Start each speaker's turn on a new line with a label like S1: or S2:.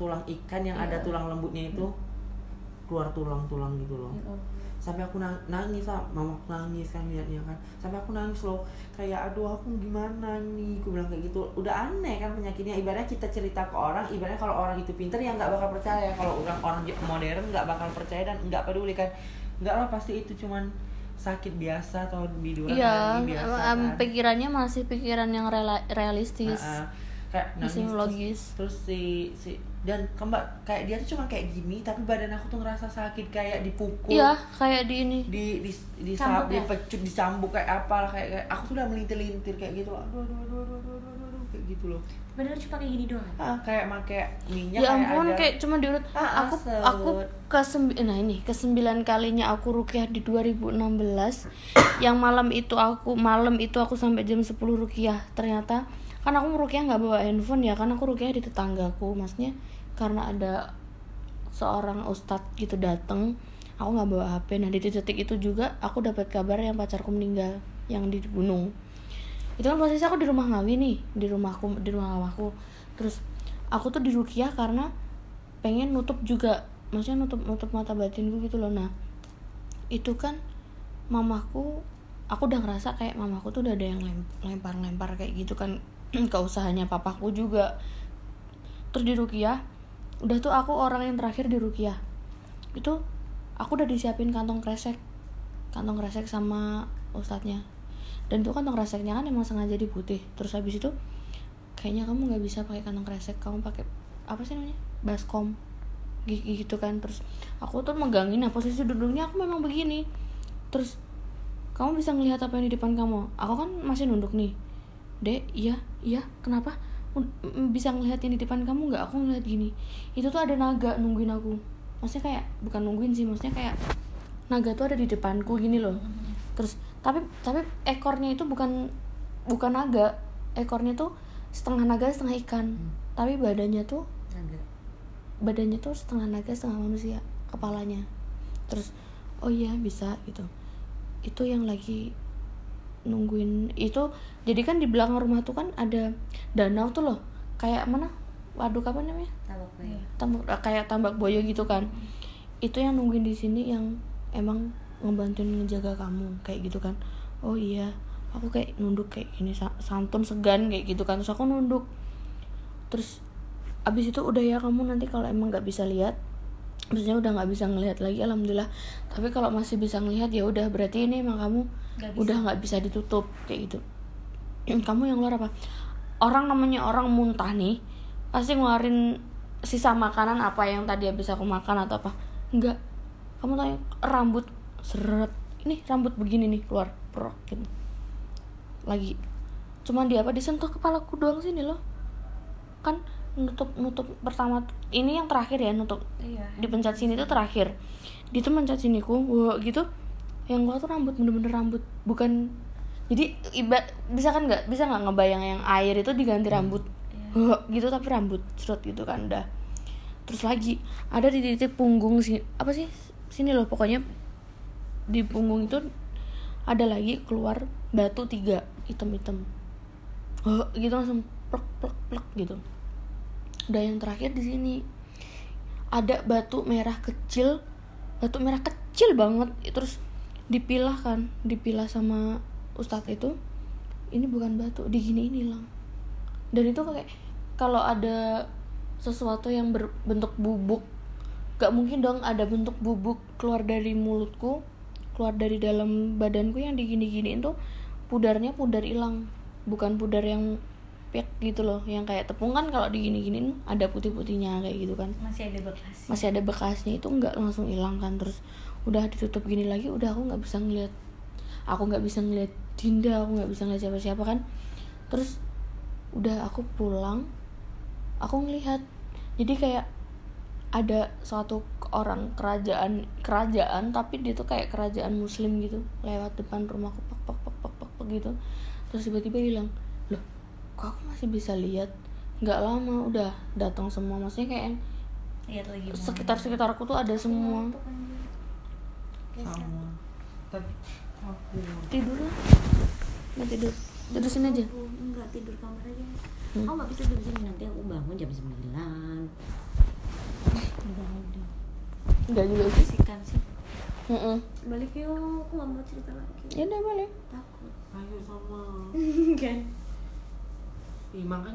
S1: tulang ikan yang ada
S2: Iya.
S1: tulang lembutnya itu keluar tulang-tulang gitu loh.
S2: Ya Allah.
S1: sampai aku nang- nangis ah mama aku nangis kan liatnya kan. Sampai aku nangis loh. Kayak aduh aku gimana nih? Aku bilang kayak gitu. Udah aneh kan penyakitnya. Ibaratnya kita cerita ke orang ibaratnya kalau orang itu pinter ya nggak bakal percaya. Kalau orang orang modern nggak bakal percaya dan nggak peduli kan. Nggak lah pasti itu cuman sakit biasa atau biduan
S2: Iya,
S1: biasa kan.
S2: pikirannya masih pikiran yang rela- realistis,
S1: Ah, ah. Kayak nangis terus- si si dan kembali kayak dia tuh cuma kayak gini tapi badan aku tuh ngerasa sakit kayak dipukul
S2: Iya, kayak di ini.
S1: di di di
S3: Cambuk ya?
S1: dipecut dicambuk kayak apa kayak, kayak aku tuh udah melintir-lintir kayak gitu loh aduh aduh aduh aduh aduh, aduh, aduh, kayak gitu loh
S3: Bener cuma kayak gini doang.
S1: ah kayak make minyak
S2: Ya
S1: kayak
S2: ampun,
S1: ada
S2: kayak cuma diurut.
S1: Ah, ah,
S2: aku
S1: set.
S2: aku ke nah ini ke sembilan kalinya aku rukyah di 2016. yang malam itu aku malam itu aku sampai jam 10 rukyah. Ternyata kan aku rukyah nggak bawa handphone ya, kan aku rukyah di tetanggaku. Maksudnya karena ada seorang ustadz gitu dateng aku nggak bawa HP nah di titik itu juga aku dapat kabar yang pacarku meninggal yang di gunung. Itu kan posisi aku di rumah Ngawi nih di rumahku di rumah mamaku. Terus aku tuh di Rukiah karena pengen nutup juga maksudnya nutup nutup mata batinku gitu loh. Nah itu kan mamaku aku udah ngerasa kayak mamaku tuh udah ada yang lempar lempar kayak gitu kan ke usahanya papaku juga. Terus di Rukiah udah tuh aku orang yang terakhir di Rukiah. Itu aku udah disiapin kantong kresek. Kantong kresek sama ustadznya. Dan itu kantong kreseknya kan emang sengaja diputih. Terus habis itu kayaknya kamu nggak bisa pakai kantong kresek. Kamu pakai apa sih namanya? Baskom. Gi- gitu kan. Terus aku tuh megangin nah posisi duduknya aku memang begini. Terus kamu bisa ngelihat apa yang di depan kamu. Aku kan masih nunduk nih dek iya iya kenapa? Un- m- bisa ngelihat yang di depan kamu nggak? Aku ngeliat gini. Itu tuh ada naga nungguin aku. Maksudnya kayak bukan nungguin sih maksudnya kayak naga tuh ada di depanku gini loh. Terus tapi tapi ekornya itu bukan bukan naga. Ekornya tuh setengah naga setengah ikan. Tapi badannya tuh
S3: Naga.
S2: badannya tuh setengah naga setengah manusia kepalanya. Terus oh iya bisa gitu. Itu yang lagi nungguin itu jadi kan di belakang rumah tuh kan ada danau tuh loh. Kayak mana? Waduk apa namanya?
S3: Tabak gue.
S2: tambak kayak tambak boyo gitu kan. Itu yang nungguin di sini yang emang ngebantuin ngejaga kamu kayak gitu kan. Oh iya aku kayak nunduk kayak gini sa- santun segan kayak gitu kan. Terus aku nunduk. Terus abis itu udah ya kamu nanti kalau emang nggak bisa lihat maksudnya udah nggak bisa ngelihat lagi alhamdulillah. Tapi kalau masih bisa ngelihat ya udah berarti ini emang kamu
S3: bisa.
S2: udah nggak bisa ditutup kayak gitu. Kamu yang luar apa? Orang namanya orang muntah nih pasti ngeluarin sisa makanan apa yang tadi habis aku makan atau apa? Enggak kamu tahu yang rambut seret. Ini rambut begini nih keluar prok gitu. Lagi. Cuman di apa disentuh kepalaku doang sini loh. Kan nutup nutup pertama ini yang terakhir ya nutup.
S3: Iya.
S2: dipencet sini tuh terakhir. Dia tuh mencet siniku wah gitu yang gua tuh rambut bener-bener rambut bukan jadi iba bisa kan nggak bisa nggak ngebayang yang air itu diganti rambut? Wah, gitu tapi rambut cerut gitu kan udah terus lagi ada di titik punggung sini apa sih sini loh pokoknya. Di punggung itu ada lagi keluar batu tiga hitam-hitam. Oh, gitu langsung plek plek plek gitu udah yang terakhir di sini. Ada batu merah kecil batu merah kecil banget. Terus dipilah kan dipilah sama ustadz itu. Ini bukan batu digini ini lang dan itu kayak kalau ada sesuatu yang berbentuk bubuk gak mungkin dong ada bentuk bubuk keluar dari mulutku keluar dari dalam badanku yang digini-giniin tuh pudarnya pudar hilang. Bukan pudar yang pek gitu loh. Yang kayak tepung kan kalau digini-giniin ada putih-putihnya kayak gitu kan.
S3: Masih ada bekas.
S2: masih ada bekasnya itu nggak langsung hilang kan. Terus udah ditutup gini lagi udah aku nggak bisa ngeliat aku nggak bisa ngeliat Dinda aku nggak bisa ngeliat siapa-siapa kan. Terus udah aku pulang aku ngelihat. Jadi kayak ada suatu orang kerajaan kerajaan tapi dia tuh kayak kerajaan muslim gitu. Lewat depan rumahku pak pak pak pak pak, pak gitu. Terus tiba-tiba bilang loh kok aku masih bisa lihat nggak lama udah datang semua maksudnya kayak yang
S3: Lihat lagi. mau.
S2: sekitar sekitarku tuh ada semua
S1: sama tapi aku
S2: tidur lah mau tidur tidur sini aja
S3: Aku enggak tidur kamar aja.
S2: Hmm.
S3: Aku nggak bisa tidur sini nanti aku bangun jam 9
S2: Enggak juga sih.
S4: Sikan sih.
S2: Heeh.
S3: balik yuk aku nggak mau cerita lagi
S2: Ya udah boleh.
S3: takut
S1: ayo sama
S3: kan
S1: Limang ka